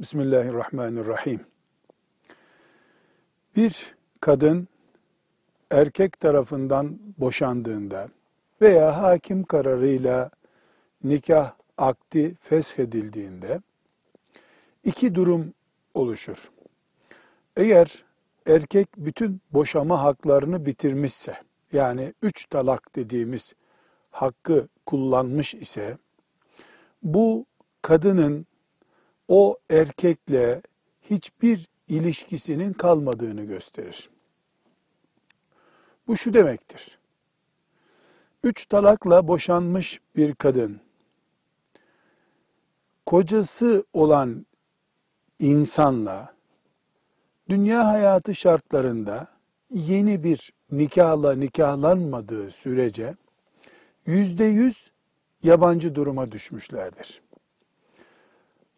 Bismillahirrahmanirrahim. Bir kadın erkek tarafından boşandığında veya hakim kararıyla nikah akdi feshedildiğinde iki durum oluşur. Eğer erkek bütün boşama haklarını bitirmişse, yani üç talak dediğimiz hakkı kullanmış ise, bu kadının o erkekle hiçbir ilişkisinin kalmadığını gösterir. Bu şu demektir. Üç talakla boşanmış bir kadın, kocası olan insanla dünya hayatı şartlarında yeni bir nikahla nikahlanmadığı sürece yüzde yüz yabancı duruma düşmüşlerdir.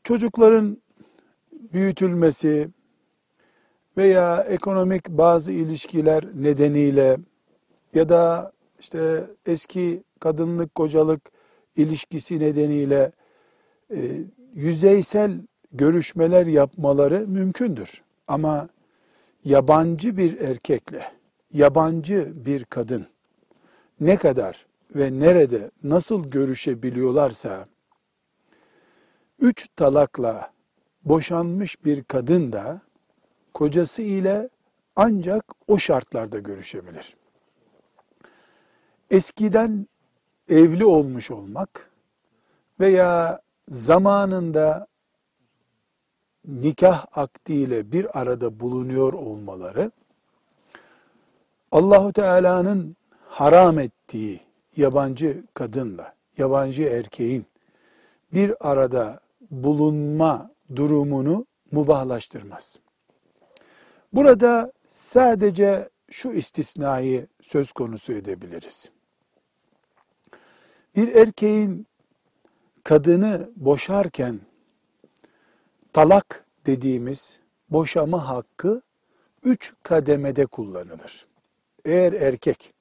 Çocukların büyütülmesi veya ekonomik bazı ilişkiler nedeniyle ya da işte eski kadınlık kocalık ilişkisi nedeniyle e, yüzeysel görüşmeler yapmaları mümkündür. Ama yabancı bir erkekle yabancı bir kadın ne kadar ve nerede nasıl görüşebiliyorlarsa üç talakla boşanmış bir kadın da kocası ile ancak o şartlarda görüşebilir. Eskiden evli olmuş olmak veya zamanında nikah akdiyle bir arada bulunuyor olmaları Allahu Teala'nın haram ettiği yabancı kadınla yabancı erkeğin bir arada bulunma durumunu mubahlaştırmaz. Burada sadece şu istisnayı söz konusu edebiliriz. Bir erkeğin kadını boşarken talak dediğimiz boşama hakkı üç kademede kullanılır. Eğer erkek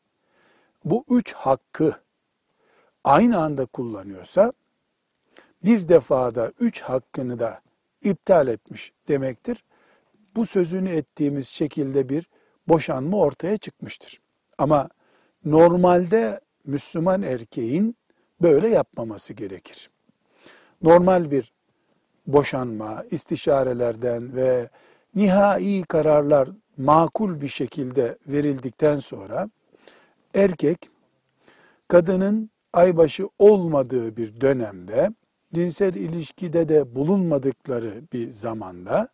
bu üç hakkı aynı anda kullanıyorsa bir defada üç hakkını da iptal etmiş demektir. Bu sözünü ettiğimiz şekilde bir boşanma ortaya çıkmıştır. Ama normalde Müslüman erkeğin böyle yapmaması gerekir. Normal bir boşanma, istişarelerden ve nihai kararlar makul bir şekilde verildikten sonra erkek kadının aybaşı olmadığı bir dönemde cinsel ilişkide de bulunmadıkları bir zamanda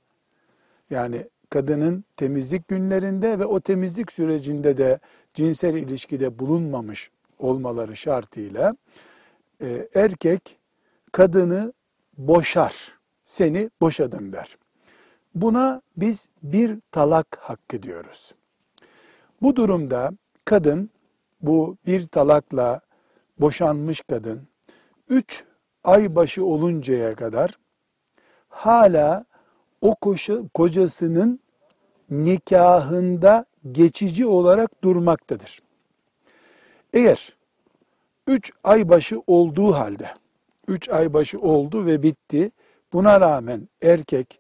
yani kadının temizlik günlerinde ve o temizlik sürecinde de cinsel ilişkide bulunmamış olmaları şartıyla e, erkek kadını boşar, seni boşadım der. Buna biz bir talak hakkı diyoruz. Bu durumda kadın bu bir talakla boşanmış kadın üç ay başı oluncaya kadar hala o koşu, kocasının nikahında geçici olarak durmaktadır. Eğer üç ay başı olduğu halde, üç ay başı oldu ve bitti, buna rağmen erkek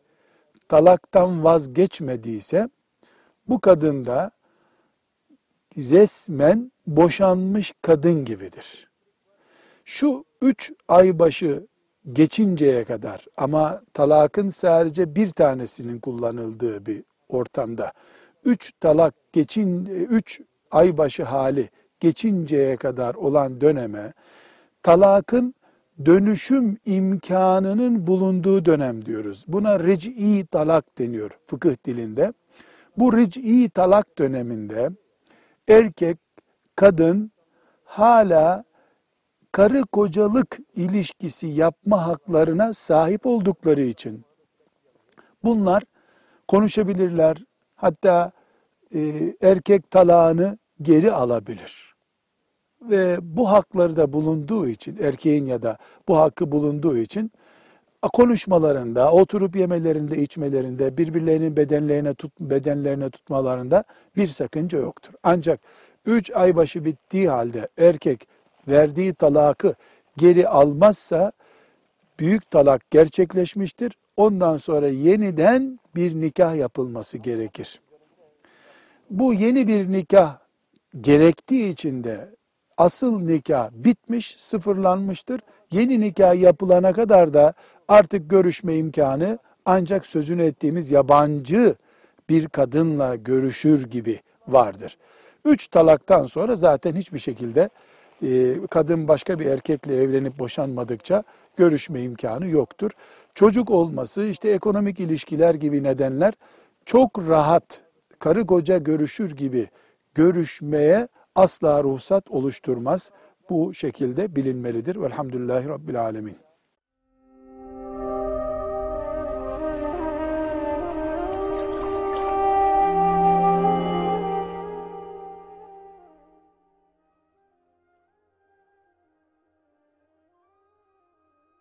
talaktan vazgeçmediyse, bu kadın da resmen boşanmış kadın gibidir. Şu üç ay başı geçinceye kadar ama talakın sadece bir tanesinin kullanıldığı bir ortamda üç talak geçin üç ay başı hali geçinceye kadar olan döneme talakın dönüşüm imkanının bulunduğu dönem diyoruz. Buna ric'i talak deniyor fıkıh dilinde. Bu ric'i talak döneminde erkek, kadın hala karı kocalık ilişkisi yapma haklarına sahip oldukları için bunlar konuşabilirler. Hatta e, erkek talağını geri alabilir. Ve bu hakları da bulunduğu için, erkeğin ya da bu hakkı bulunduğu için konuşmalarında, oturup yemelerinde, içmelerinde, birbirlerinin bedenlerine, tut, bedenlerine tutmalarında bir sakınca yoktur. Ancak üç ay başı bittiği halde erkek verdiği talakı geri almazsa büyük talak gerçekleşmiştir. ondan sonra yeniden bir nikah yapılması gerekir. Bu yeni bir nikah gerektiği için de asıl nikah bitmiş, sıfırlanmıştır. Yeni nikah yapılana kadar da artık görüşme imkanı ancak sözünü ettiğimiz yabancı bir kadınla görüşür gibi vardır. Üç talaktan sonra zaten hiçbir şekilde kadın başka bir erkekle evlenip boşanmadıkça görüşme imkanı yoktur. Çocuk olması, işte ekonomik ilişkiler gibi nedenler çok rahat karı koca görüşür gibi görüşmeye asla ruhsat oluşturmaz. Bu şekilde bilinmelidir. Velhamdülillahi Rabbil Alemin.